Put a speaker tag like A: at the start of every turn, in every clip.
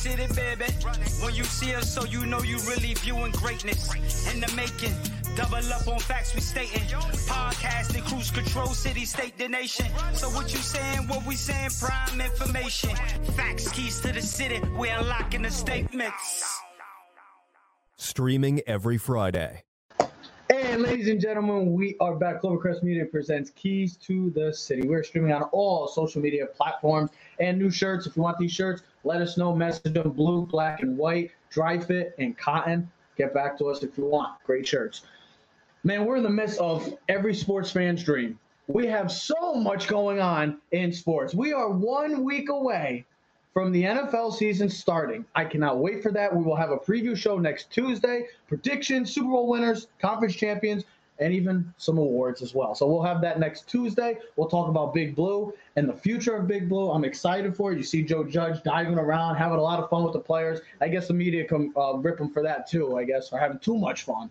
A: city, baby. When you see us, so you know you really viewing greatness in the making. Double up on facts we stating. Podcasting, cruise control, city, state, the nation. So what you saying, what we saying, prime information. Facts, keys to the city, we unlocking the statements.
B: Streaming every Friday.
C: And ladies and gentlemen, we are back. Clovercrest Media presents Keys to the City. We're streaming on all social media platforms and new shirts. If you want these shirts, let us know. Message them blue, black, and white, dry fit, and cotton. Get back to us if you want. Great shirts. Man, we're in the midst of every sports fan's dream. We have so much going on in sports. We are one week away from the NFL season starting. I cannot wait for that. We will have a preview show next Tuesday, predictions, Super Bowl winners, conference champions, and even some awards as well. So we'll have that next Tuesday. We'll talk about Big Blue and the future of Big Blue. I'm excited for it. You see Joe Judge diving around, having a lot of fun with the players. I guess the media come uh, rip him for that too. I guess, or having too much fun.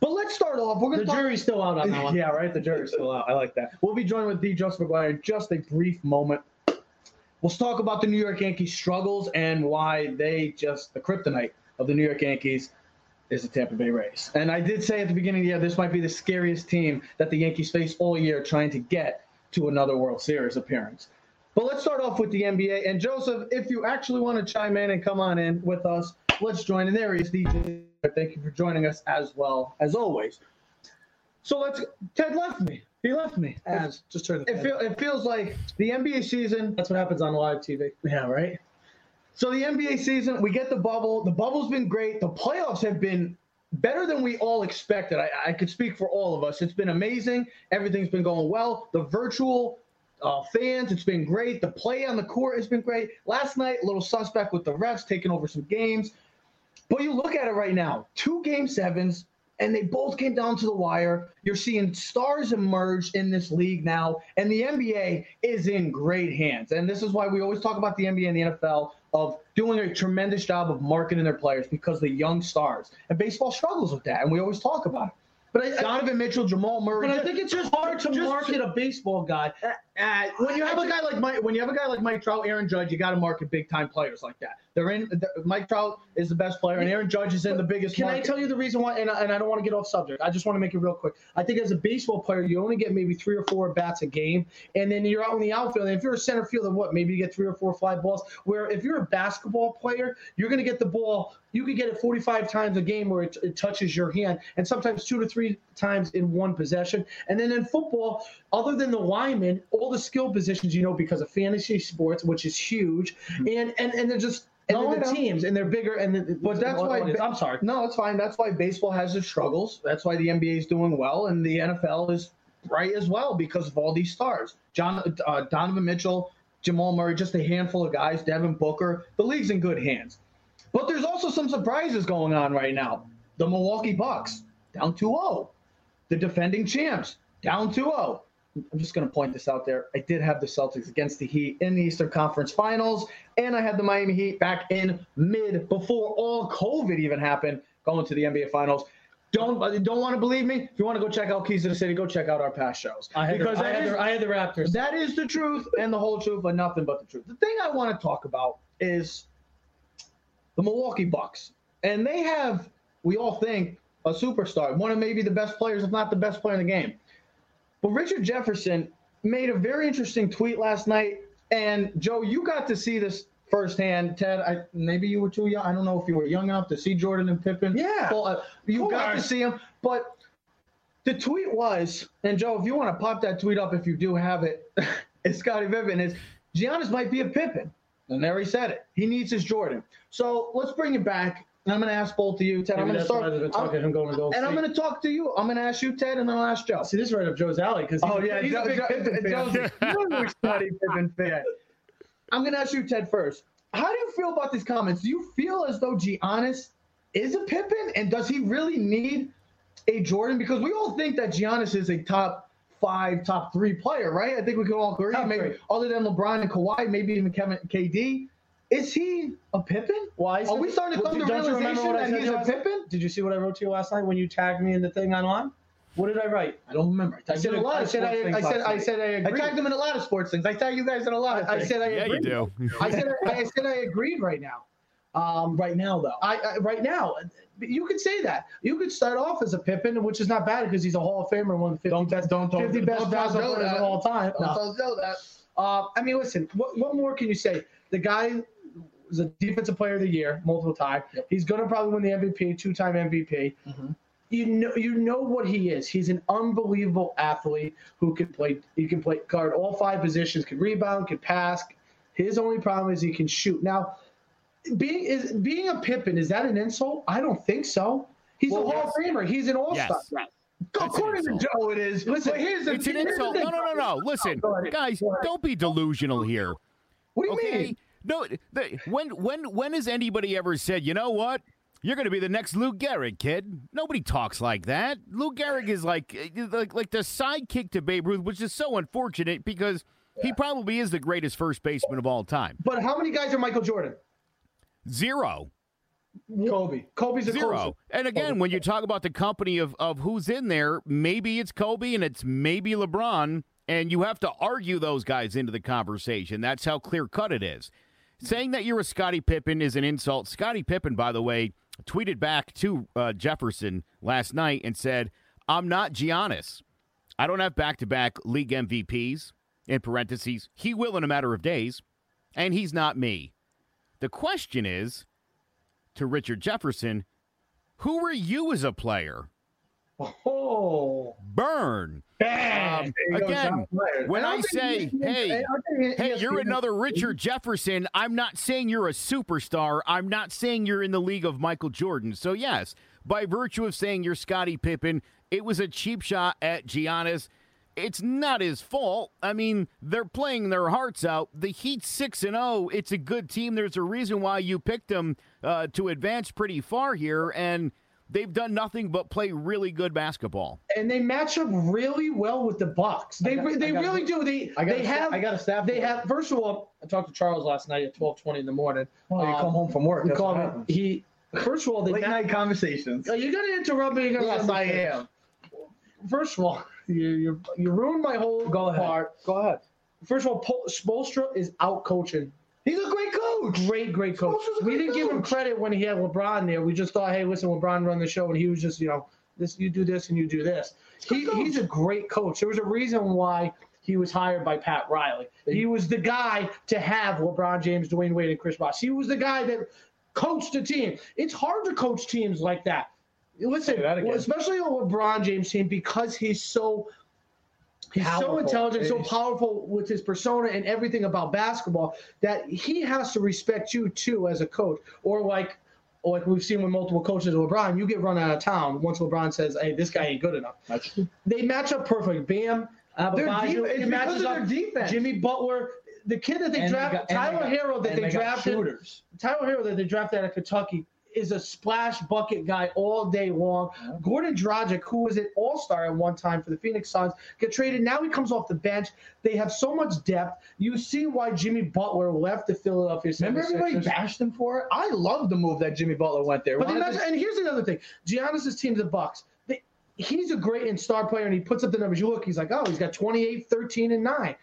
C: But let's start off. We're gonna
D: The jury's still out on that one.
C: yeah, right. The jury's still out. I like that. We'll be joined with D. Joseph McGuire in just a brief moment. We'll talk about the New York Yankees' struggles and why they just the kryptonite of the New York Yankees is the Tampa Bay Rays. And I did say at the beginning of the year this might be the scariest team that the Yankees face all year trying to get to another World Series appearance. But let's start off with the NBA. And Joseph, if you actually want to chime in and come on in with us, let's join. And there he is, DJ. Thank you for joining us as well as always. So let's. Ted left me. He left me.
D: As just turn the
C: It, feel, it feels like the NBA season.
D: That's what happens on live TV.
C: Yeah, right. So the NBA season, we get the bubble. The bubble's been great. The playoffs have been better than we all expected. I, I could speak for all of us. It's been amazing. Everything's been going well. The virtual uh, fans, it's been great. The play on the court has been great. Last night, a little suspect with the refs taking over some games. But you look at it right now, two game sevens, and they both came down to the wire. You're seeing stars emerge in this league now, and the NBA is in great hands. And this is why we always talk about the NBA and the NFL of doing a tremendous job of marketing their players because the young stars. And baseball struggles with that, and we always talk about it.
D: But I, I,
C: Donovan Mitchell, Jamal Murray.
D: but I think it's just hard to
C: just-
D: market a baseball guy.
C: Uh, when you have a guy like Mike, when you have a guy like Mike Trout, Aaron Judge, you got to market big time players like that. They're in. The, Mike Trout is the best player, and Aaron Judge is in the biggest.
D: Can I tell you the reason why? And, I- and I don't want to get off subject. I just want to make it real quick. I think as a baseball player, you only get maybe three or four bats a game, and then you're out in the outfield. And if you're a center fielder, what? Maybe you get three or four fly balls. Where if you're a basketball player, you're going to get the ball. You could get it 45 times a game where it, it touches your hand, and sometimes two to three times in one possession. And then in football, other than the linemen, all the skill positions you know because of fantasy sports, which is huge, and and and they're just. And
C: No,
D: then the teams, and they're bigger, and the,
C: But that's why-
D: I'm sorry.
C: No, it's fine. That's why baseball has its struggles. That's why the NBA is doing well, and the NFL is right as well because of all these stars. John, uh, Donovan Mitchell, Jamal Murray, just a handful of guys. Devin Booker. The league's in good hands. But there's also some surprises going on right now. The Milwaukee Bucks down 2-0. The defending champs down 2-0. I'm just going to point this out there. I did have the Celtics against the Heat in the Eastern Conference Finals, and I had the Miami Heat back in mid before all COVID even happened, going to the NBA Finals. Don't don't want to believe me? If you want to go check out Keys to the City, go check out our past shows.
D: I had,
C: because
D: the, I, had
C: is-
D: the, I had the Raptors.
C: that is the truth and the whole truth, but nothing but the truth. The thing I want to talk about is the Milwaukee Bucks. And they have, we all think, a superstar, one of maybe the best players, if not the best player in the game. But Richard Jefferson made a very interesting tweet last night. And Joe, you got to see this firsthand. Ted, I, maybe you were too young. I don't know if you were young enough to see Jordan and Pippen.
D: Yeah.
C: Well, uh, you got to see him. But the tweet was, and Joe, if you want to pop that tweet up, if you do have it, it's Scottie Pippen, is Giannis might be a Pippen. And there he said it. He needs his Jordan. So let's bring it back. And I'm going to ask both of you, Ted. I'm going to start.
D: been talking
C: I'm-
D: him going to go.
C: and I'm going to talk to you. I'm going to ask you, Ted, and then I'll ask Joe.
D: see this is right up Joe's alley because
C: Oh yeah,
D: he's
C: Joe,
D: a big
C: Joe,
D: Pippen fan.
C: Joe's a huge Scottie Pippen fan. I'm gonna ask you, Ted, first. How do you feel about these comments? Do you feel as though Giannis is a Pippen, and does he really need a Jordan? Because we all think that Giannis is a top five, top three player, right? I think we can all agree.
D: Top
C: maybe
D: three.
C: other than LeBron and Kawhi, maybe even Kevin KD. Is he a Pippen?
D: Why? is
C: Are we starting to
D: Well,
C: come to
D: don't remember
C: realization
D: what
C: that
D: said
C: he's a
D: last-
C: Pippen?
D: Did you see what I wrote to you last night when you tagged me in the thing online? What did I write?
C: I don't remember. I,
D: I said
C: did a lot
D: I
C: of
D: said
C: sports
D: I,
C: things
D: I said I said I
C: I tagged him in a lot of sports things. I tag you guys in a lot of
D: I
C: things.
D: said I
B: Yeah, you do.
D: I said I said I agreed right now. Um,
C: Right now, though.
D: I, I right now, you could say that. You could start off as a Pippen, which is not bad because he's a Hall of Famer, one of the 50
C: Don't-
D: best,
C: don't- don't-
D: 50 best
C: don't
D: basketball
C: tell
D: players of all time.
C: Don't
D: No.
C: that.
D: Uh, I mean, listen, what, what more can you say? The guy was a defensive player of the year multiple times.
C: Yep.
D: He's going to probably win the MVP, two-time MVP.
C: Mhm.
D: You know, you know what he is. He's an unbelievable athlete who can play. He can play guard all five positions. Can rebound. Can pass. His only problem is he can shoot. Now, being is being a Pippen is that an insult? I don't think so. He's
C: Well,
D: a Hall of Famer. He's an All-Star.
B: Yes.
C: Go
B: That's
C: according to. Joe, it is.
D: Listen,
C: but here's the
B: It's an
C: here's
B: insult.
C: thing.
B: No, no, no, no. Listen, guys, don't be delusional here.
C: What do you
B: Okay?
C: mean?
B: No, the, when when when has anybody ever said, you know what? You're going to be the next Lou Gehrig, kid. Nobody talks like that. Lou Gehrig is like, eh, eh, like like the sidekick to Babe Ruth, which is so unfortunate because he probably is the greatest first baseman of all time.
D: But how many guys are Michael Jordan?
B: Zero.
C: Kobe.
D: Kobe's a
B: Zero. And again, when you talk about the company of, of who's in there, maybe it's Kobe and it's maybe LeBron, and you have to argue those guys into the conversation. That's how clear cut it is. Saying that you're a Scottie Pippen is an insult. Scottie Pippen, by the way, tweeted back to uh, Jefferson last night and said, I'm not Giannis. I don't have back to back league MVPs, in parentheses. He will in a matter of days, and he's not me. The question is to Richard Jefferson, who were you as a player?
D: Oh,
B: Burn. Um,
C: There you go,
B: again, when I say,
C: ESPN
B: hey,
C: I
B: Hey, you're another Richard Jefferson. I'm not saying you're a superstar. I'm not saying you're in the league of Michael Jordan. So, yes, by virtue of saying you're Scottie Pippen, it was a cheap shot at Giannis. It's not his fault. I mean, they're playing their hearts out. The Heat 6 and 0. It's a good team. There's a reason why you picked them uh, to advance pretty far here, and they've done nothing but play really good basketball.
D: and they match up really well with the Bucks. They
C: got-
D: they
C: I got-
D: really do. They
C: I got
D: they
C: a-
D: have
C: I got a staff.
D: they have. First of all, I talked to Charles last night at twelve twenty in the morning.
C: Oh, you
D: Um,
C: come home from work.
D: We called him. He first of all they
C: Late
D: ma-
C: night conversations.
D: Oh, you're gonna interrupt me. You're gonna
C: Yes, I am.
D: First of all, you you, you ruined my whole
C: Go ahead.
D: part.
C: Go ahead.
D: First of all, Pol- Spoelstra is out coaching.
C: He's a great coach.
D: Great, great coach.
C: A
D: We
C: great
D: didn't give him
C: coach.
D: credit when he had LeBron there. We just thought, hey, listen, LeBron run the show, and he was just, you know, this you do this and you do this. He,
C: coach.
D: he's a great coach. There was a reason why he was hired by Pat Riley. He was the guy to have LeBron James, Dwyane Wade, and Chris Bosh. He was the guy that coached a team. It's hard to coach teams like that. Listen, especially a LeBron James team because he's so he's so intelligent, so powerful with his persona and everything about basketball that he has to respect you too as a coach. Or like or like we've seen with multiple coaches LeBron, you get run out of town once LeBron says, "Hey, this guy ain't good enough."
C: That's
D: They match up perfect. Bam,
C: Their
D: Adebayo,
C: def-
D: it
C: it's because
D: matches
C: of their
D: up.
C: defense.
D: Jimmy Butler, the kid that they drafted,
C: they
D: Tyler Herro that they
C: got
D: drafted.
C: shooters.
D: Tyler Herro that they drafted out of Kentucky is a splash bucket guy all day long. Goran Dragic, who was an all-star at one time for the Phoenix Suns, get traded. Now he comes off the bench. They have so much depth. You see why Jimmy Butler left the Philadelphia 76ers.
C: Remember everybody bashed him for it? I love the move that Jimmy Butler went there.
D: But imagine, and here's another thing: Giannis's team's the Bucks. They, he's a great and star player, and he puts up the numbers. You look, he's like, oh, he's got 28, 13, and nine.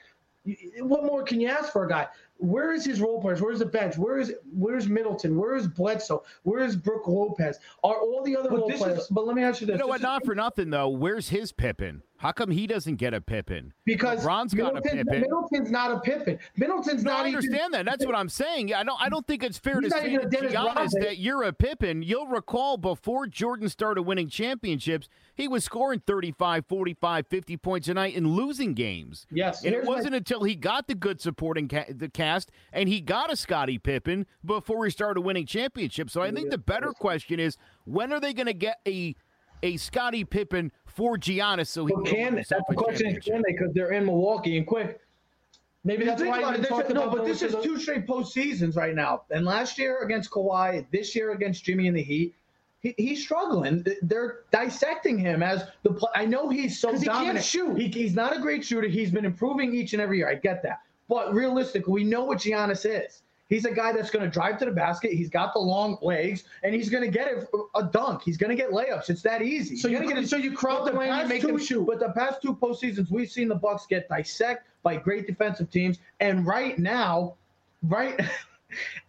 D: What more can you ask for a guy? Where is his role players? Where's the bench? Where is where's Middleton? Where is Bledsoe? Where is Brook Lopez? Are all the other
C: but
D: role players?
C: is, but let me ask you this.
B: You know what?
C: This is-
B: Not for nothing, though. Where's his Pippen? How come he doesn't get a Pippen?
D: because
B: LeBron's got a Pippen.
D: Middleton's not a Pippen. Middleton's
B: No,
D: not
B: I
D: even-
B: understand that. That's what I'm saying. I don't. I don't think it's fair to say
D: even
B: to honest that you're a Pippen. You'll recall before Jordan started winning championships, he was scoring 35, 45, 50 points a night and losing games.
D: Yes,
B: And it wasn't until he got the good supporting ca- the cast and he got a Scottie Pippen before he started winning championships. So I think the better question is when are they going to get a a Scottie Pippen for Giannis so he
C: But
B: can
C: can
B: win
C: that's the
B: a
C: question is can they? Because they're in Milwaukee and quick.
D: maybe
C: You
D: that's
C: think
D: why
C: about
D: we
C: it, this is- no, but this is two straight postseasons right now. And last year against Kawhi, this year against Jimmy and the Heat, he, he's struggling. They're dissecting him as the. Play. I know he's so
D: he can't
C: dominant.
D: shoot.
C: He, he's not a great shooter. He's been improving each and every year. I get that. But realistically, we know what Giannis is. He's a guy that's going to drive to the basket. He's got the long legs, and he's going to get a dunk. He's going to get layups. It's that easy.
D: So
C: He's
D: you
C: gonna get it-
D: so you crowd the lane and make
C: two-
D: them shoot.
C: But the past two postseasons, we've seen the Bucks get dissected by great defensive teams, and right now, right,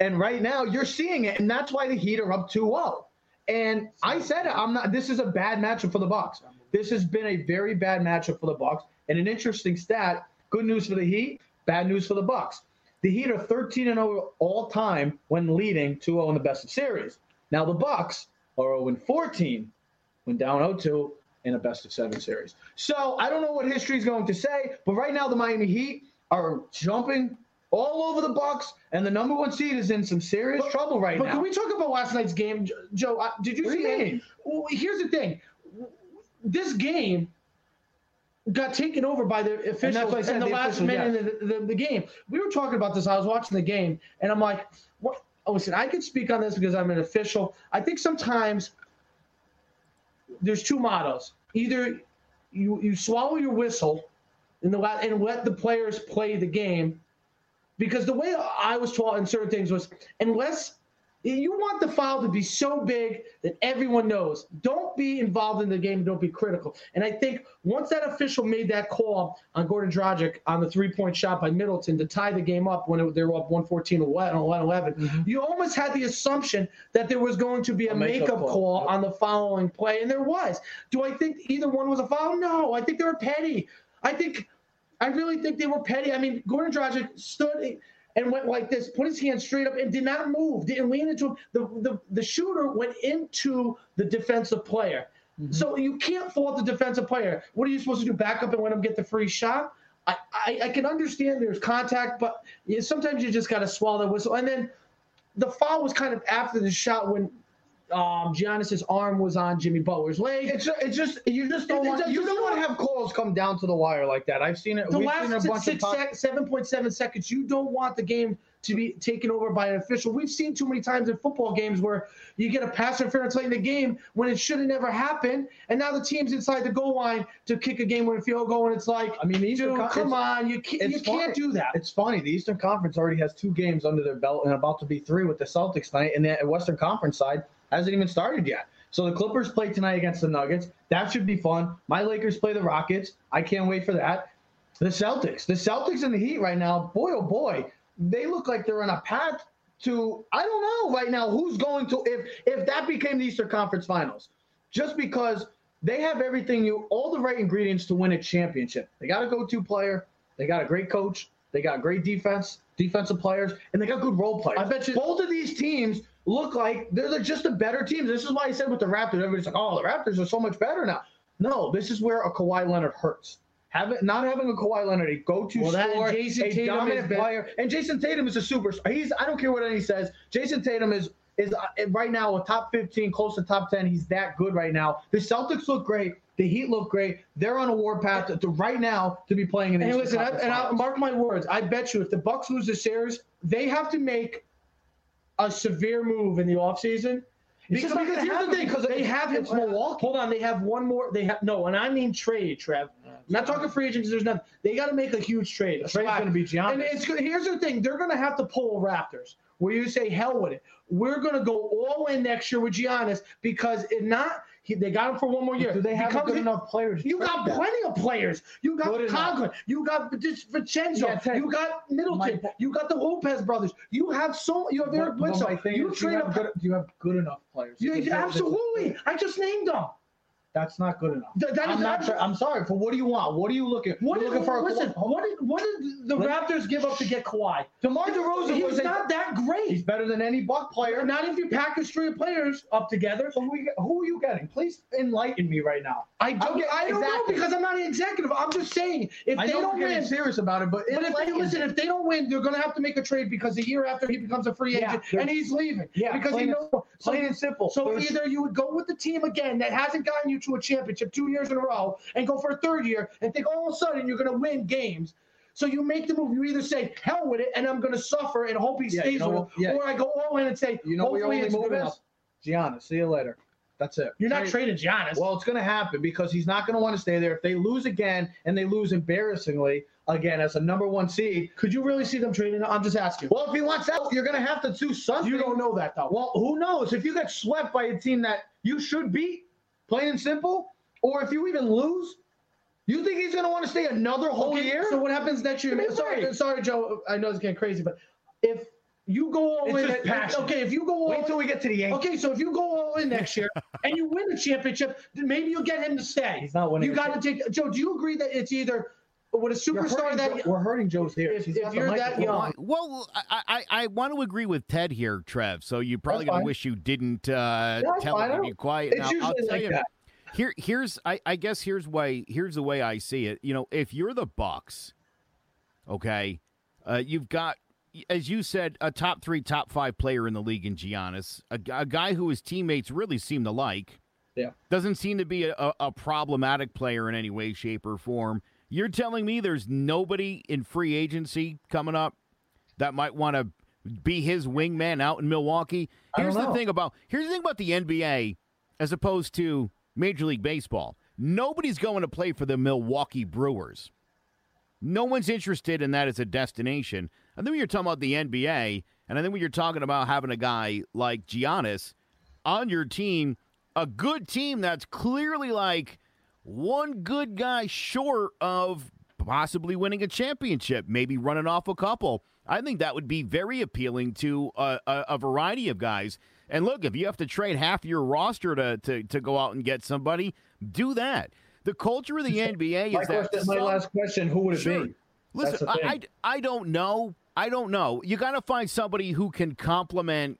C: And right now you're seeing it, and that's why the Heat are up 2-0. And I said I'm not this is a bad matchup for the Bucks. This has been a very bad matchup for the Bucks. And an interesting stat, good news for the Heat, bad news for the Bucks. The Heat are 13 and 0 all time when leading 2-0 in the best of series. Now the Bucks are 0 14 when down 0-2 in a best of 7 series. So, I don't know what history is going to say, but right now the Miami Heat are jumping all over the Bucks, and the number one seed is in some serious trouble right
D: But
C: now.
D: But can we talk about last night's game, Joe? Did you
C: What
D: see
C: you
D: it? Well, here's the thing. This game got taken over by the officials in the,
C: the
D: last minute
C: yes.
D: of the, the, the game. We were talking about this. I was watching the game, and I'm like, "What?" Oh, listen, I can speak on this because I'm an official. I think sometimes there's two mottos. Either you you swallow your whistle in the and let the players play the game, because the way I was taught in certain things was unless you want the foul to be so big that everyone knows. Don't be involved in the game. Don't be critical. And I think once that official made that call on Goran Dragic on the three-point shot by Middleton to tie the game up when it, they were up 114 11, 11 mm-hmm. you almost had the assumption that there was going to be a,
C: A makeup
D: makeup
C: call.
D: call on the following play, and there was. Do I think either one was a foul? No. I think they were petty. I think, I really think they were petty. I mean, Goran Dragic stood and went like this, put his hand straight up, and did not move, didn't lean into him. The the, the shooter went into the defensive player. Mm-hmm. So you can't fault the defensive player. What are you supposed to do? Back up and let him get the free shot? I, I, I can understand there's contact, but sometimes you just got to swallow the whistle. And then the foul was kind of after the shot when um, Giannis's arm was on Jimmy Butler's leg.
C: It's it's just you just don't
D: It-
C: want you don't want to have calls come down to the wire like that. I've seen it.
D: the
C: We've seen it a
D: last
C: bunch
D: six,
C: of times.
D: sec- seven point seven seconds. You don't want the game to be taken over by an official. We've seen too many times in football games where you get a pass interference late in the game when it should have never happened, and now the team's inside the goal line to kick a game-winning field goal, and it's like,
C: I mean, the Eastern
D: dude,
C: Con-
D: come on, you can't, you can't do that.
C: It's funny. The Eastern Conference already has two games under their belt and about to be three with the Celtics tonight, and the Western Conference side hasn't even started yet. So the Clippers play tonight against the Nuggets. That should be fun. My Lakers play the Rockets. I can't wait for that. The Celtics. The Celtics and the Heat right now, boy oh boy, they look like they're on a path to I don't know right now who's going to if if that became the Eastern Conference Finals. Just because they have everything you all the right ingredients to win a championship. They got a go-to player, they got a great coach, they got great defense, defensive players, and they got good role players.
D: I bet you-
C: both of these teams look like they're the- just a better team. This is why I said with the Raptors, everybody's like, "Oh, the Raptors are so much better now." No, this is where a Kawhi Leonard hurts. Having not having a Kawhi Leonard, a go-to
D: Well,
C: scorer,
D: Jason
C: a
D: Tatum
C: dominant
D: been-
C: player, and Jason Tatum is a superstar. He's I don't care what any says. Jason Tatum is is uh, right now a top 15, close to top 10. He's that good right now. The Celtics look great. The Heat look great. They're on a warpath to, to right now to be playing in the
D: And listen, I, and I'll mark my words. I bet you if the Bucks lose the series, they have to make a severe move in the offseason.
C: Not gonna
D: here's the thing,
C: because
D: they have
C: it's Milwaukee.
D: Hold on, they have one more. They have no, and I mean trade, Trev. I'm not talking free agents. There's nothing. They got to make a huge trade.
C: The trade's gonna be Giannis.
D: And it's. Here's the thing: they're going to have to pull Raptors, where you say, "Hell with it." We're going to go all in next year with Giannis because if not, he, they got him for one more year.
C: Do they have
D: Becomes-
C: good enough players?
D: You got
C: them?
D: plenty of players. You got
C: Good enough.
D: Conklin. You got Vincenzo.
C: Yeah,
D: you got Middleton.
C: my-
D: you got the Lopez brothers. You have so. You have Eric Bledsoe. You
C: is, have
D: up.
C: good, you have good enough players?
D: You,
C: that-
D: absolutely. I just named them.
C: That's not good enough.
D: Th- that
C: I'm
D: is
C: not. I'm sorry. For what do you want? What are you looking?
D: What
C: You're
D: did,
C: looking for? a-
D: listen, what did what did the Raptors give up to get Kawhi?
C: DeMar DeRozan
D: He's
C: was a-
D: not that great.
C: He's better than any Buck player.
D: Not if you pack a package three players up together.
C: So who, you, who are you getting? Please enlighten me right now.
D: I don't,
C: get-
D: I don't know because I'm not an executive. I'm just saying if
C: I
D: they don't win,
C: serious about it, but,
D: But if they listen, if they don't win, they're going to have to make a trade because a year after he becomes a free agent
C: they're-
D: and he's leaving.
C: Yeah,
D: because he
C: plain
D: knows.
C: Plain and simple.
D: so
C: There's-
D: either you would go with the team again that hasn't gotten you to a championship two years in a row and go for a third year and think all of a sudden you're going to win games. So you make the move. You either say hell with it and I'm going to suffer and hope he
C: Yeah,
D: stays
C: you know
D: with it,
C: Yeah.
D: or I go all in and say
C: you know your only
D: good
C: is? Giannis. See you later. That's it.
D: You're not trading Giannis.
C: Well, it's going to happen because he's not going to want to stay there. If they lose again and they lose embarrassingly again as a number one seed,
D: Could you really see them trading? I'm just asking.
C: well, if he wants out, you're going to have to do something.
D: you don't know that though.
C: Well, who knows? If you get swept by a team that you should beat, plain and simple, or if you even lose, you think he's going to want to stay another whole
D: Okay,
C: year?
D: So what happens next year? Sorry, sorry, Joe. I know it's getting crazy, but if you go all
C: It's
D: in.
C: just
D: at-
C: passion.
D: okay, if you go all
C: Wait till we get to the Yankees.
D: Okay, so if you go all in next year and you win the championship, then maybe you'll get him to stay.
C: He's not winning
D: You got to take Joe. Do you agree that it's either with a superstar that
C: Jo- we're hurting Joe's here.
D: If-
C: He's
D: if you're that
C: microphone.
D: young-
B: Well, I, I, I want to agree with Ted here, Trev. So you're probably going to wish you didn't uh,
C: That's
B: tell
C: fine.
B: Him to be quiet.
C: It's
B: Now,
C: usually
B: I'll tell
C: like
B: you,
C: that.
B: Here, here's I, I guess here's way here's the way I see it. You know, if you're the Bucks, okay, uh, you've got as you said a top three, top five player in the league in Giannis, a, a guy who his teammates really seem to like.
C: Yeah.
B: doesn't seem to be a, a, a problematic player in any way, shape, or form. You're telling me there's nobody in free agency coming up that might want to be his wingman out in Milwaukee. Here's the thing about here's the thing about the NBA as opposed to Major League Baseball. Nobody's going to play for the Milwaukee Brewers. No one's interested in that as a destination. I think when you're talking about the NBA, and I think when you're talking about having a guy like Giannis on your team, a good team that's clearly like one good guy short of possibly winning a championship, maybe running off a couple. I think that would be very appealing to a, a, a variety of guys. And look, if you have to trade half your roster to, to, to go out and get somebody, do that. The culture of the NBA
C: My,
B: is that
C: my
B: some-
C: last question: Who would it
B: Sure.
C: be?
B: Listen, I. I, I don't know. I don't know. You got to find somebody who can complement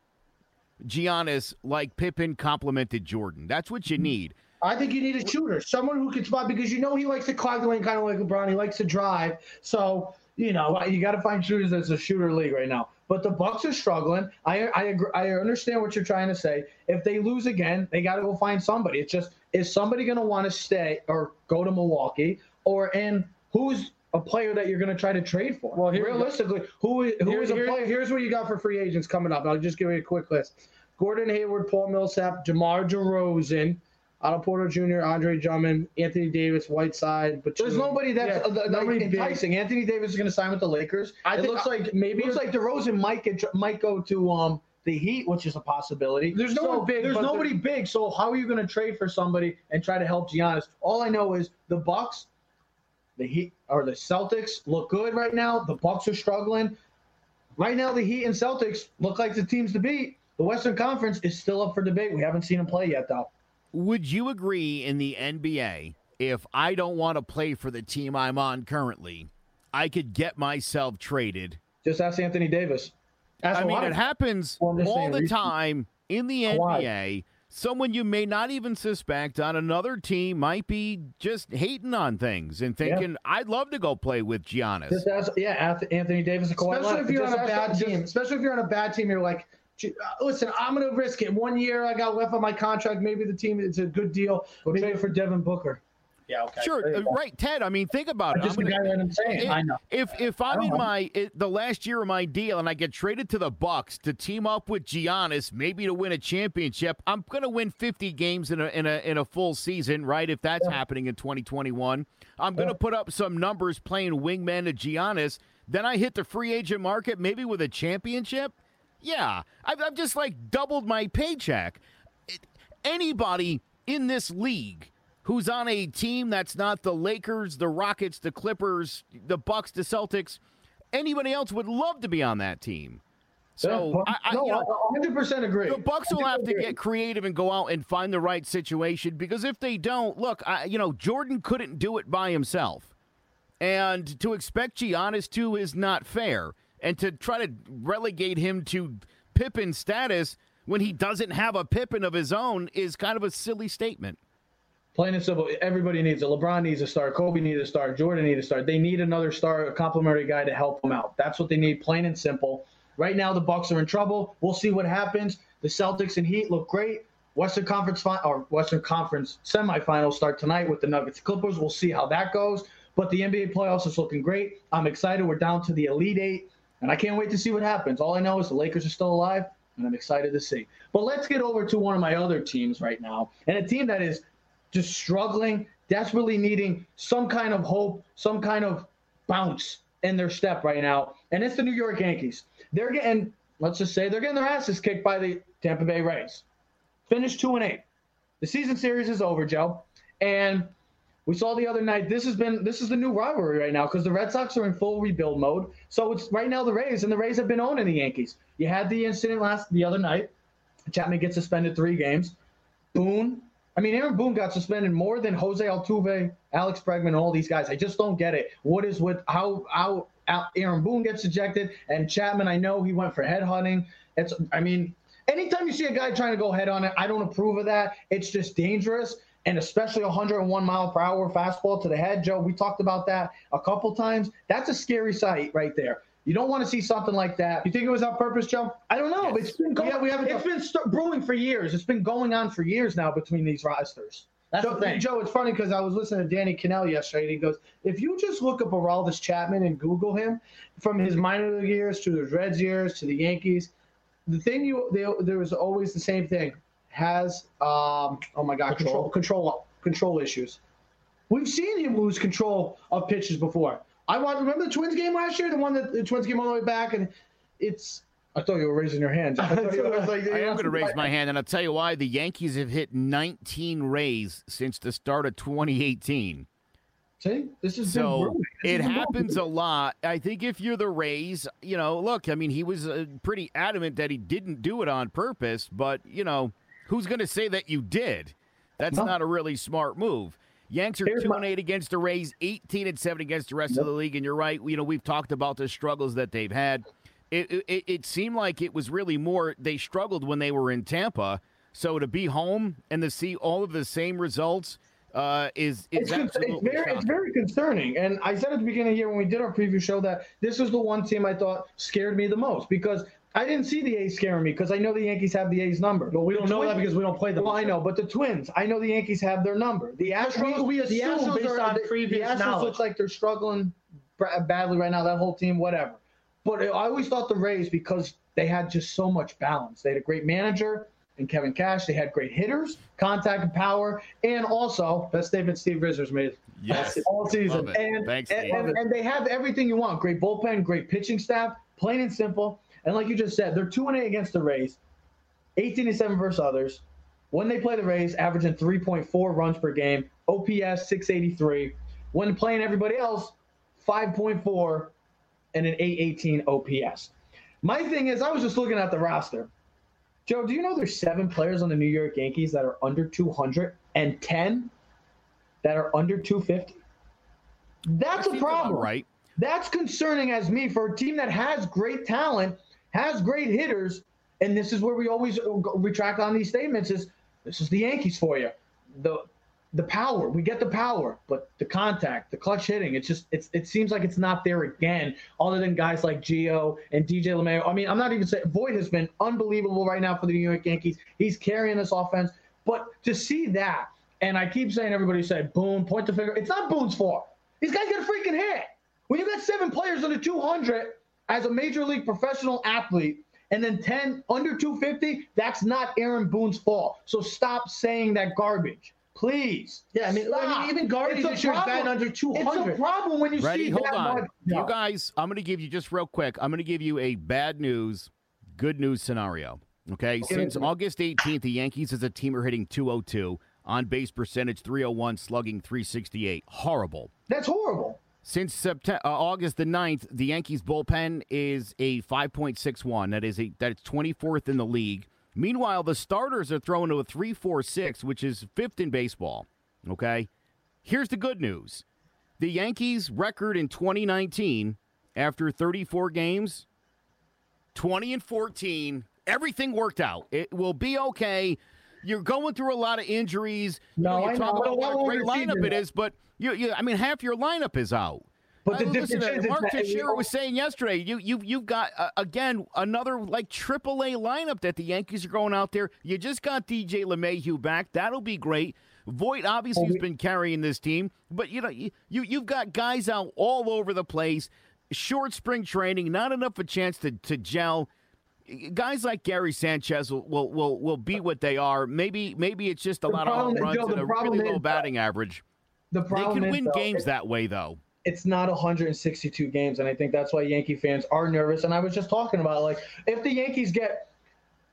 B: Giannis like Pippen complimented Jordan. That's what you hmm. need.
D: I think you need a shooter, someone who can spot because you know he likes to clog the lane, kind of like LeBron. He likes to drive, so you know.
C: You got to find shooters that's a shooter league right now. But the Bucks are struggling. I I agree, I understand what you're trying to say. If they lose again, they got to go find somebody. It's just is somebody going to want to stay or go to Milwaukee or and who's a player that you're going to try to trade for?
D: Well, here-
C: realistically, who is who
D: here's,
C: a
D: here-
C: player?
D: here's what you got for free agents coming up. I'll just give you a quick list: Gordon Hayward, Paul Millsap, DeMar DeRozan, Otto Porter Jr., Andre Drummond, Anthony Davis, Whiteside. But
C: There's nobody that's
D: Yeah,
C: uh, like
D: big.
C: enticing. Anthony Davis is going to sign with the Lakers.
D: I
C: it looks like
D: maybe- it
C: looks like DeRozan might get might go to um the Heat, which is a possibility.
D: There's no
C: So,
D: one big,
C: There's nobody big. So how are you going to trade for somebody and try to help Giannis? All I know is the Bucks, the Heat or the Celtics look good right now. The Bucks are struggling. Right now, the Heat and Celtics look like the teams to beat. The Western Conference is still up for debate. We haven't seen them play yet, though.
B: Would you agree in the NBA if I don't want to play for the team I'm on currently, I could get myself traded?
C: Just ask Anthony Davis. Ask
B: I
C: a
B: mean, it happens
C: Well,
B: all the
C: recent-
B: time in the
C: Why?
B: NBA. Someone you may not even suspect on another team might be just hating on things and
C: Yeah.
B: thinking, I'd love to go play with Giannis.
C: Just ask, yeah, Anthony Davis and Kawhi
D: especially
C: Leonard.
D: if you're
C: Just
D: on a bad
C: them- just-
D: team. Especially if you're on a bad team, you're like, "Gee, listen, I'm gonna risk it. One year I got left on my contract. Maybe the team it's a good deal.
C: Go
D: Maybe
C: trade for Devin Booker.
D: yeah, okay.
B: Sure,
C: there you
B: uh,
C: go.
B: right, Ted. I mean, think about it.
C: Just
B: I'm
C: the
B: gonna-
C: guy that I'm saying.
B: If-
C: I know.
B: If if I'm in
C: know.
B: my it, the last year of my deal and I get traded to the Bucks to team up with Giannis, maybe to win a championship, I'm gonna win 50 games in a in a in a full season, right? If that's happening in 2021, I'm gonna
C: Yeah.
B: put up some numbers playing wingman to Giannis. Then I hit the free agent market, maybe with a championship. Yeah, I've, I've just like doubled my paycheck. It, anybody in this league who's on a team that's not the Lakers, the Rockets, the Clippers, the Bucks, the Celtics, anybody else would love to be on that team. So
C: Yeah,
B: I, I, you know,
C: 100% agree.
B: the Bucks will have to get creative and go out and find the right situation because if they don't, look, I, you know, Jordan couldn't do it by himself, and to expect Giannis to is not fair, and to try to relegate him to Pippen status when he doesn't have a Pippen of his own is kind of a silly statement.
C: Plain and simple. Everybody needs a LeBron needs a star. Kobe needs a star. Jordan needs a star. They need another star, a complimentary guy to help them out. That's what they need, plain and simple. Right now, the Bucks are in trouble. We'll see what happens. The Celtics and Heat look great. Western Conference fi- or Western Conference semifinals start tonight with the Nuggets Clippers. We'll see how that goes. But the NBA playoffs is looking great. I'm excited. We're down to the Elite Eight, and I can't wait to see what happens. All I know is the Lakers are still alive, and I'm excited to see. But let's get over to one of my other teams right now, and a team that is just struggling, desperately needing some kind of hope, some kind of bounce in their step right now. And it's the New York Yankees. They're getting, let's just say, they're getting their asses kicked by the Tampa Bay Rays. Finished two and eight. The season series is over, Joe. And We saw the other night. This has been this is the new rivalry right now because the Red Sox are in full rebuild mode. So it's right now the Rays and the Rays have been owning the Yankees. You had the incident last the other night. Chapman gets suspended three games. Boone. I mean, Aaron Boone got suspended more than Jose Altuve, Alex Bregman, all these guys. I just don't get it. What is with how how Aaron Boone gets ejected and Chapman? I know he went for head hunting. It's I mean, anytime you see a guy trying to go head on it, I don't approve of that. It's just dangerous and especially 101 mile per hour fastball to the head, Joe. We talked about that a couple times. That's a scary sight right there. You don't want to see something like that.
D: You think it was on purpose, Joe?
C: I don't know.
D: Yes.
C: It's been going.
D: Yeah, we haven't.
C: It's been st- brewing for years. It's been going on for years now between these rosters. That's
D: Joe,
C: the thing.
D: Joe, it's funny because I was listening to Danny Kanell yesterday, and he goes, "If you just look up Aroldis Chapman and Google him, from his minor league years to the Reds years to the Yankees, the thing you they, there was always the same thing. Has um, oh my God, control control control issues. We've seen him lose control of pitches before. I want remember the Twins game last year, the one that the Twins came all the way back, and it's. I thought you were raising your hand. I,
B: you, I, like, I am going to raise my hand, and I'll tell you why. The Yankees have hit 19 Rays since the start of 2018.
C: See, this is
B: so it happens a lot. I think if you're the Rays, you know, look, I mean, he was uh, pretty adamant that he didn't do it on purpose, but you know, who's going to say that you did? That's no. not a really smart move. Yanks are Here's two my- and eight against the Rays, eighteen and seven against the rest yep. of the league. And you're right. You know we've talked about the struggles that they've had. It, it, it seemed like it was really more they struggled when they were in Tampa. So to be home and to see all of the same results uh, is is
C: it's,
B: absolutely
C: it's very it's very concerning. And I said at the beginning here when we did our preview show that this was the one team I thought scared me the most because I didn't see the A's scaring me because I know the Yankees have the A's number.
D: Well, we don't
C: the
D: know that because we don't play them.
C: Well, I know, but the Twins, I know the Yankees have their number. The Astros,
D: we, we
C: the
D: Astros based
C: are,
D: on
C: the,
D: previous
C: the Astros
D: knowledge.
C: looks like they're struggling badly right now. That whole team, whatever. But I always thought the Rays because they had just so much balance. They had a great manager and Kevin Cash. They had great hitters, contact and power, and also best statement Steve Rizzo's made.
B: Yes,
C: all season.
B: And, Thanks,
C: and, and, and they have everything you want: great bullpen, great pitching staff, plain and simple. And like you just said, they're 2 and 8 against the Rays, 18 and 7 versus others. When they play the Rays, averaging 3.4 runs per game, OPS 683. When playing everybody else, 5.4 and an 818 OPS. My thing is, I was just looking at the roster. Joe, do you know there's seven players on the New York Yankees that are under 200 and 10 that are under 250? That's a problem.
B: Right.
C: That's concerning as me for a team that has great talent, has great hitters, and this is where we always retract on these statements: is this is the Yankees for you, the the power. We get the power, but the contact, the clutch hitting, it's just it's it seems like it's not there again. Other than guys like Gio and DJ LeMahieu. I mean, I'm not even saying Voit has been unbelievable right now for the New York Yankees. He's carrying this offense, but to see that, and I keep saying everybody said Boone, point the finger. It's not Boone's fault. These guys got a freaking hit. When you got seven players under 200 as a major league professional athlete, and then 10 under 250, that's not Aaron Boone's fault. So stop saying that garbage. Please.
D: Yeah, I mean, I mean even Gardy this year's batting under 200.
C: It's a problem when you
B: Ready?
C: see
B: Hold
C: that
B: on.
C: much.
B: You guys, I'm going to give you just real quick. I'm going to give you a bad news, good news scenario. Okay, since August 18th, the Yankees as a team are hitting 202 on base percentage 301, slugging 368. Horrible.
C: That's horrible.
B: Since September, uh, August the 9th, the Yankees bullpen is a 5.61. That is a that's 24th in the league. Meanwhile, the starters are throwing to a 3.46, which is fifth in baseball. Okay, here's the good news: the Yankees' record in 2019, after 34 games, 20 and 14, everything worked out. It will be okay. You're going through a lot of injuries.
C: No,
B: you, know,
C: I
B: you talk
C: know.
B: about what a great lineup it is, but you, you, I mean, half your lineup is out.
C: But the
B: listen,
C: difference is, is
B: Mark Teixeira was saying yesterday, you you you've got uh, again another like AAA lineup that the Yankees are going out there. You just got DJ LeMahieu back. That'll be great. Voit obviously has been carrying this team, but you know you you- you've got guys out all over the place. Short spring training, not enough a chance to to gel. Guys like Gary Sanchez will will will, will be what they are. Maybe maybe it's just a
C: The
B: lot of home runs
C: Joe,
B: and a really
C: is,
B: low batting average.
C: The
B: They can
C: is,
B: win
C: though,
B: games that way, though.
C: it's not 162 games, and I think that's why Yankee fans are nervous. And I was just talking about like if the Yankees get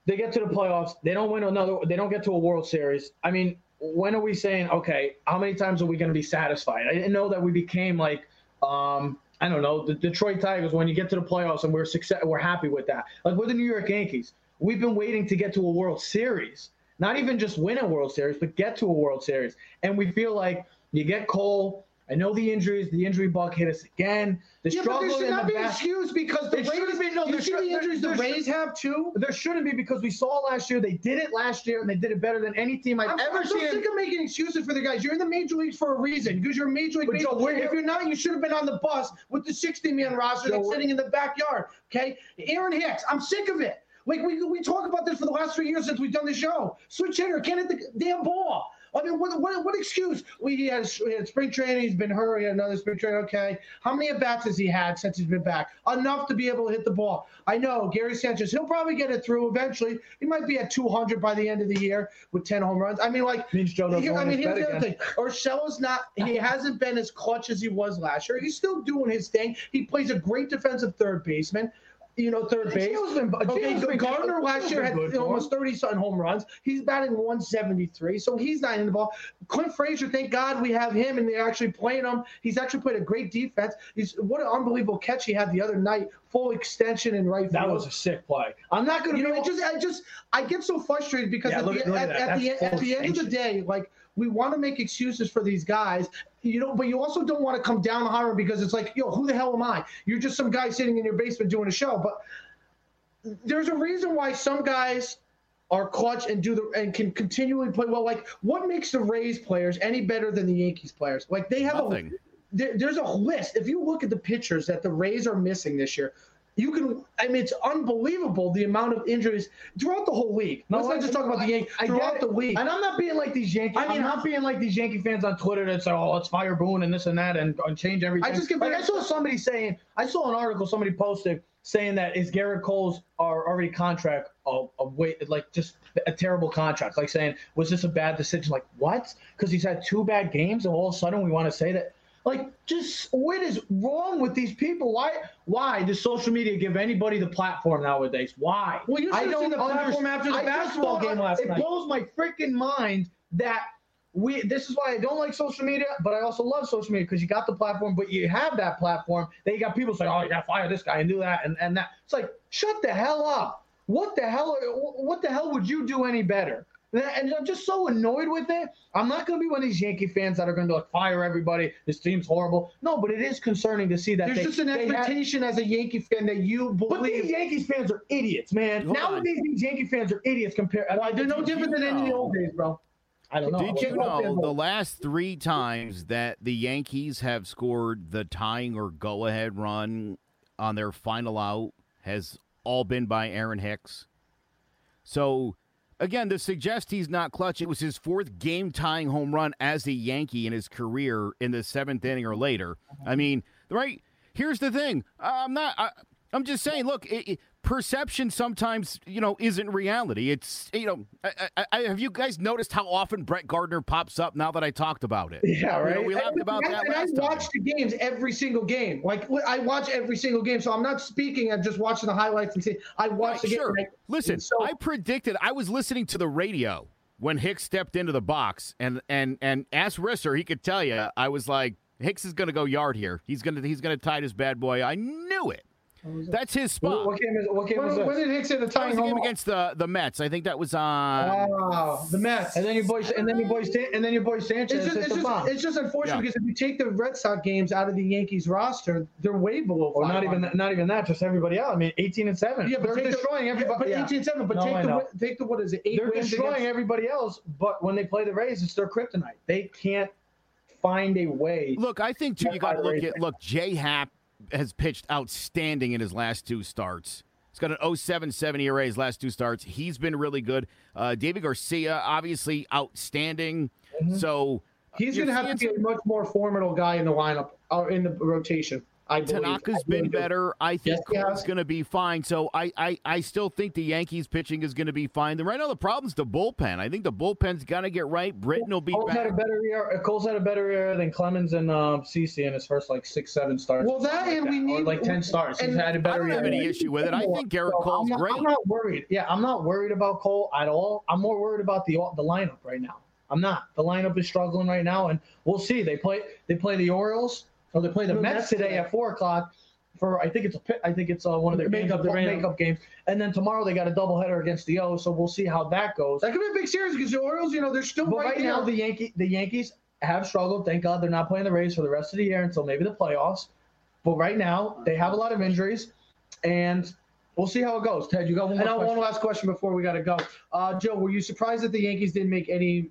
C: they get to the playoffs, they don't win another, they don't get to a World Series. I mean, when are we saying okay? How many times are we going to be satisfied? I didn't know that we became like um, I don't know the Detroit Tigers when you get to the playoffs and we're success we're happy with that. Like we're the New York Yankees. We've been waiting to get to a World Series, not even just win a World Series, but get to a World Series, and we feel like you get Cole I know the injuries. The injury bug hit us again. The
D: yeah, but there should not
C: the
D: be an excuse because the
C: Rays.
D: Be, no, you see the injuries the Rays have too.
C: There shouldn't be because we saw last year. They did it last year and they did it better than any team I've
D: I'm,
C: ever
D: I'm
C: seen.
D: I'm sick of making excuses for the guys. You're in the major leagues for a reason because you're a major league baseball. If you're not, you should have been on the bus with the 60 man roster that's sitting in the backyard. Okay, Aaron Hicks. I'm sick of it. Like we we talk about this for the last three years since we've done the show. Switch hitter can't hit the damn ball. I mean, what, what, what excuse? We he has he had spring training. He's been hurt. He had another spring training. Okay, how many at bats has he had since he's been back? Enough to be able to hit the ball. I know Gary Sanchez. He'll probably get it through eventually. He might be at 200 by the end of the year with 10 home runs. I mean, like
C: means Joe doesn't.
D: I mean, here's the other thing. Urshela's not. He hasn't been as clutch as he was last year. He's still doing his thing. He plays a great defensive third baseman you know, third base.
C: Been,
D: okay,
C: been
D: Gardner last year had almost 30 something home runs. He's batting 173, so he's not in the ball. Clint Frazier, thank God we have him, and they're actually playing him. He's actually played a great defense. He's what an unbelievable catch he had the other night, full extension in right field.
C: That was a sick play. I'm not gonna.
D: You know, just, I just, I get so frustrated because
C: yeah,
D: at,
C: look,
D: the,
C: look
D: at,
C: at,
D: at the, at the end of the day, like we want to make excuses for these guys, you know, but you also don't want to come down on them because it's like, yo, who the hell am I? You're just some guy sitting in your basement doing a show, but there's a reason why some guys are clutch and do the and can continually play well. Like, what makes the Rays players any better than the Yankees players? Like, they have
B: Nothing.
D: a there, there's a list. If you look at the pitchers that the Rays are missing this year, you can. I mean, it's unbelievable the amount of injuries throughout the whole league.
C: No,
D: Let's not just talk about the Yankees.
C: I
D: Throughout
C: get
D: the league.
C: And I'm not being like these Yankee.
D: I mean,
C: I'm not being like these Yankee fans on Twitter that say, "Oh, let's fire Boone and this and that and, and change everything."
D: I just get
C: like I saw somebody saying, I saw an article somebody posted saying that is Gerrit Cole's are already contract uh, a, a wait like just a terrible contract. Like saying, was this a bad decision? Like what? Because he's had two bad games and all of a sudden we want to say that. Like, just what is wrong with these people? Why? Why does social media give anybody the platform nowadays? Why?
D: Well, you
C: I
D: should have seen the platform after the
C: I
D: basketball game last
C: it
D: night.
C: It blows my freaking mind that we. This is why I don't like social media, but I also love social media because you got the platform, but you have that platform. Then you got people saying, "Oh, you got to fire this guy and do that and, and that." It's like, shut the hell up. What the hell? What the hell would you do any better? And I'm just so annoyed with it. I'm not going to be one of these Yankee fans that are going to like fire everybody. This team's horrible. No, but it is concerning to see that
D: There's
C: they-
D: just an
C: they have-
D: expectation as a Yankee fan that you believe.
C: but
D: believe.
C: these Yankees fans are idiots, man.
B: Hold on.
C: These Yankee fans are idiots compared.
D: Why, they're no different than any of the old days, bro.
C: I don't know.
B: Did you know the last three times that the Yankees have scored the tying or go ahead run on their final out has all been by Aaron Hicks? So, again, to suggest he's not clutch, it was his fourth game tying home run as a Yankee in his career in the seventh inning or later. I mean, right? Here's the thing I'm not. I, I'm just saying, look, it, it- perception sometimes, you know, isn't reality. It's, you know, I, I, I, have you guys noticed how often Brett Gardner pops up now that I talked about it?
C: Yeah,
B: You know,
C: right.
B: we laughed about that
D: I
B: last time.
D: watch the games every single game. Like I watch every single game, so I'm not speaking. I'm just watching the highlights and see. I watch
B: Right,
D: the game.
B: sure.
D: and I-
B: Listen,
D: so-
B: I predicted. I was listening to the radio when Hicks stepped into the box, and and and ask Risser, he could tell you. I was like, Hicks is going to go yard here. He's gonna he's gonna tie this bad boy. I knew it. That's his spot.
C: what game is? What game was
D: when,
C: this?
D: when did Hicks hit the
B: That
D: tying home
B: game
D: run?
B: against the the Mets. I think that was on.
D: Wow, the Mets.
C: and then your boy, and then your boy, San- and then your boy Sanchez
D: It's just,
C: hit
D: it's,
C: the bomb.
D: just, it's just unfortunate
B: Yeah.
D: because if you take the Red Sox games out of the Yankees roster, they're way below.
C: or not even
D: 500.
C: that, not even that, just everybody else. I mean, 18 and seven.
D: Yeah, but
C: they're
D: take
C: destroying
D: the,
C: everybody.
D: But
C: yeah.
D: 18 7, but
C: No,
D: take the
C: know.
D: win- take the what is it? 8
C: They're
D: wins
C: destroying
D: against-
C: everybody else, but when they play the Rays, it's their kryptonite. They can't find a way.
B: Look, I think too. You got to look at look. J Happ has pitched outstanding in his last two starts. He's got an 0.77 ERA his last two starts. He's been really good. Uh, Deivi Garcia, obviously outstanding. Mm-hmm. So
D: uh,
B: He's
D: going to have to be a much more formidable guy in the lineup or in the rotation. I believe.
B: Tanaka's
D: I really
B: been
D: do.
B: better. I think
D: Yes,
B: Cole's going to be fine. So I, I, I still think the Yankees pitching is going to be fine. The right now the problem's the bullpen. I think the bullpen's got to get right. Britton will be
C: Cole's had a better year. uh, Cole's had a better year than Clemens and uh, CC in his first like six, seven starts.
D: Well, that
C: Something
D: and
C: like
D: we
C: Or
D: need-
C: like ten starts. He's had a
B: I
C: better
B: don't
C: year.
B: have any issue with it. I think Gerrit
C: So
B: Cole's
C: I'm not,
B: great.
C: I'm not worried. Yeah, I'm not worried about Cole at all. I'm more worried about the the lineup right now. I'm not. The lineup is struggling right now, and we'll see. They play they play the Orioles or they play the,
D: The
C: Mets today at four o'clock. For I think it's a pi- I think it's uh, one of their
D: Makeup,
C: games,
D: the random.
C: makeup games, and then tomorrow they got a doubleheader against the O. So we'll see how that goes.
D: That could be a big series because the Orioles, you know, they're still
C: But
D: right,
C: right now, the Yankee the Yankees have struggled. Thank God they're not playing the Rays for the rest of the year until maybe the playoffs. But right now, they have a lot of injuries, and we'll see how it goes. Ted, you got one more
D: And now
C: question?
D: one last question before we got to go. Uh, Joe, were you surprised that the Yankees didn't make any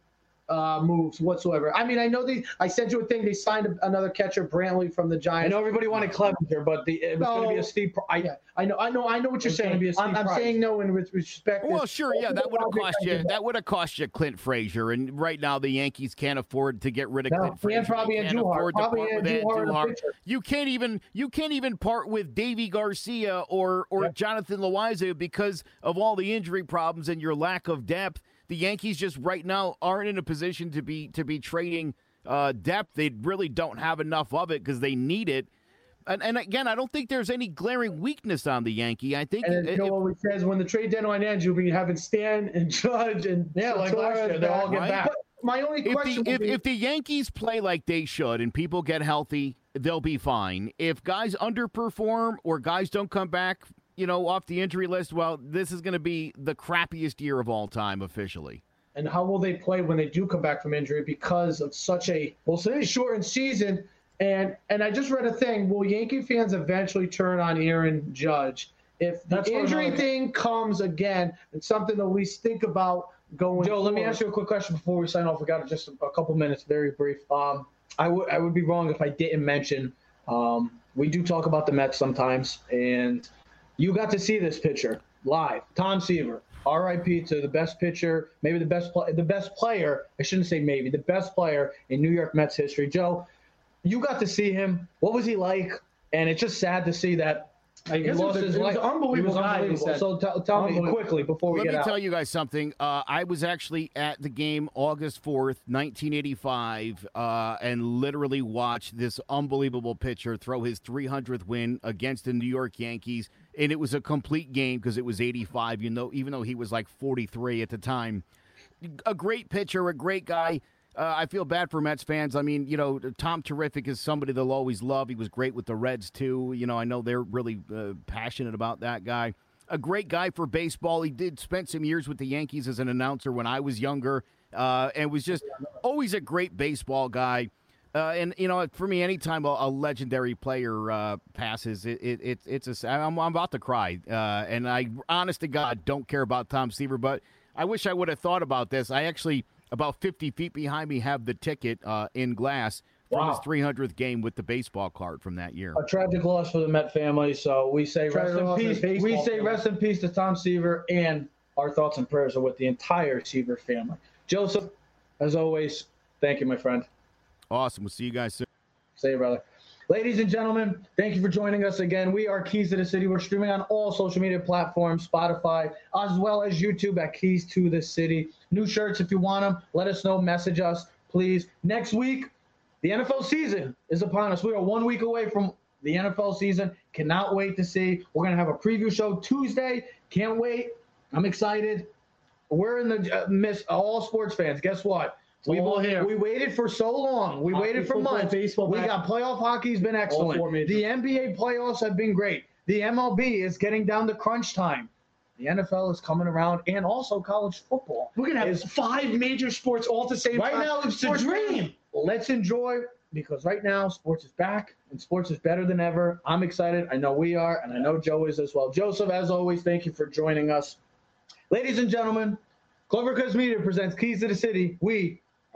D: uh, moves whatsoever? I mean, I know they. I sent you a thing. They signed a, another catcher, Brantly, from the Giants.
C: I know everybody wanted Clevinger, but the, it was going to be a steep. I,
D: Yeah, I know, I know, I know what you're
C: It's gonna
D: saying.
C: be a steep
D: I'm, I'm saying no in with respect.
B: Well,
D: is-
B: sure, yeah, that would have cost you. That would have cost you Clint Frazier, and right now the Yankees can't afford to get rid of
C: No,
B: Clint Frazier.
C: probably
B: They can't
C: Andujar.
B: afford to
C: Probably
B: part with
C: Andujar in the
B: Andujar.
C: picture.
B: You can't even you can't even part with Deivi Garcia or or
C: Yep.
B: Jonathan Loaisiga because of all the injury problems and your lack of depth. The Yankees just right now aren't in a position to be to be trading uh, depth. They really don't have enough of it because they need it. And, and again, I don't think there's any glaring weakness on the Yankee. I think
D: And
B: if-
D: Joe always says when the trade deadline ends, you'll be having Stanton Judge and
C: Yeah, like last
D: Torres
C: year, they all get
B: Right.
C: back.
D: But my only
B: if
D: question
B: the, if,
D: be,
B: if the Yankees play like they should and people get healthy, they'll be fine. If guys underperform or guys don't come back, you know, off the injury list, well, this is going to be the crappiest year of all time officially.
D: and how will they play when they do come back from injury because of such a
C: We'll see.
D: shortened season? And and I just read a thing. Will Yankee fans eventually turn on Aaron Judge if the
C: That's
D: injury thing comes again? It's something to at least think about going.
C: Joe, let me ask you a quick question before we sign off. We got just a, a couple minutes, very brief. Um, I would I would be wrong if I didn't mention. Um, we do talk about the Mets sometimes, and you got to see this pitcher live, Tom Seaver. R.I.P. to the best pitcher, maybe the best the best player. I shouldn't say maybe the best player in New York Mets history. Joe, you got to see him. What was he like? And it's just sad to see that
D: I
C: he lost his life.
D: unbelievable
C: He was unbelievable. So tell, tell me quickly before we
B: Let
C: get
B: me
C: out.
B: tell you guys something. Uh, I was actually at the game August 4th, 1985, uh, and literally watched this unbelievable pitcher throw his 300th win against the New York Yankees. And it was a complete game because it was 85, you know, even though he was like 43 at the time. A great pitcher, a great guy. Uh, I feel bad for Mets fans. I mean, you know, Tom Terrific is somebody they'll always love. He was great with the Reds, too. You know, I know they're really uh, passionate about that guy. A great guy for baseball. He did spend some years with the Yankees as an announcer when I was younger uh, and was just always a great baseball guy. Uh, and you know, for me, anytime a, a legendary player uh, passes, it, it, it it's a I'm, I'm about to cry. Uh, and I, honest to God, don't care about Tom Seaver, but I wish I would have thought about this. I actually, about 50 feet behind me, have the ticket uh, in glass from
C: Wow.
B: his 300th game with the baseball card from that year.
C: a tragic loss for the Met family. So we say rest in
D: loss for the
C: peace. We say
D: family.
C: rest in peace to Tom Seaver, and our thoughts and prayers are with the entire Seaver family. Joseph, as always, thank you, my friend.
B: Awesome. We'll see you guys soon.
C: Say it, brother. Ladies and gentlemen, thank you for joining us again. We are Keys to the City. We're streaming on all social media platforms, Spotify, as well as YouTube at Keys to the City. New shirts, if you want them, let us know. Message us, please. Next week, the NFL season is upon us. We are one week away from the NFL season. Cannot wait to see. We're going to have a preview show Tuesday. Can't wait. I'm excited. We're in the uh, miss all sports fans. Guess what? We,
D: all here.
C: we waited for so long. We
D: Hockey,
C: waited for
D: football,
C: months.
D: baseball,
C: we got playoff hockey's been excellent. The NBA playoffs have been great. The MLB is getting down to crunch time. The NFL is coming around, and also college football.
D: We're gonna have
C: is
D: five major sports all at the same
C: right
D: time.
C: now.
D: it's a dream.
C: Let's enjoy because right now sports is back and sports is better than ever. I'm excited. I know we are, and I know Joe is as well. Joseph, as always, thank you for joining us, ladies and gentlemen. Clover Crest Media presents Keys to the City. We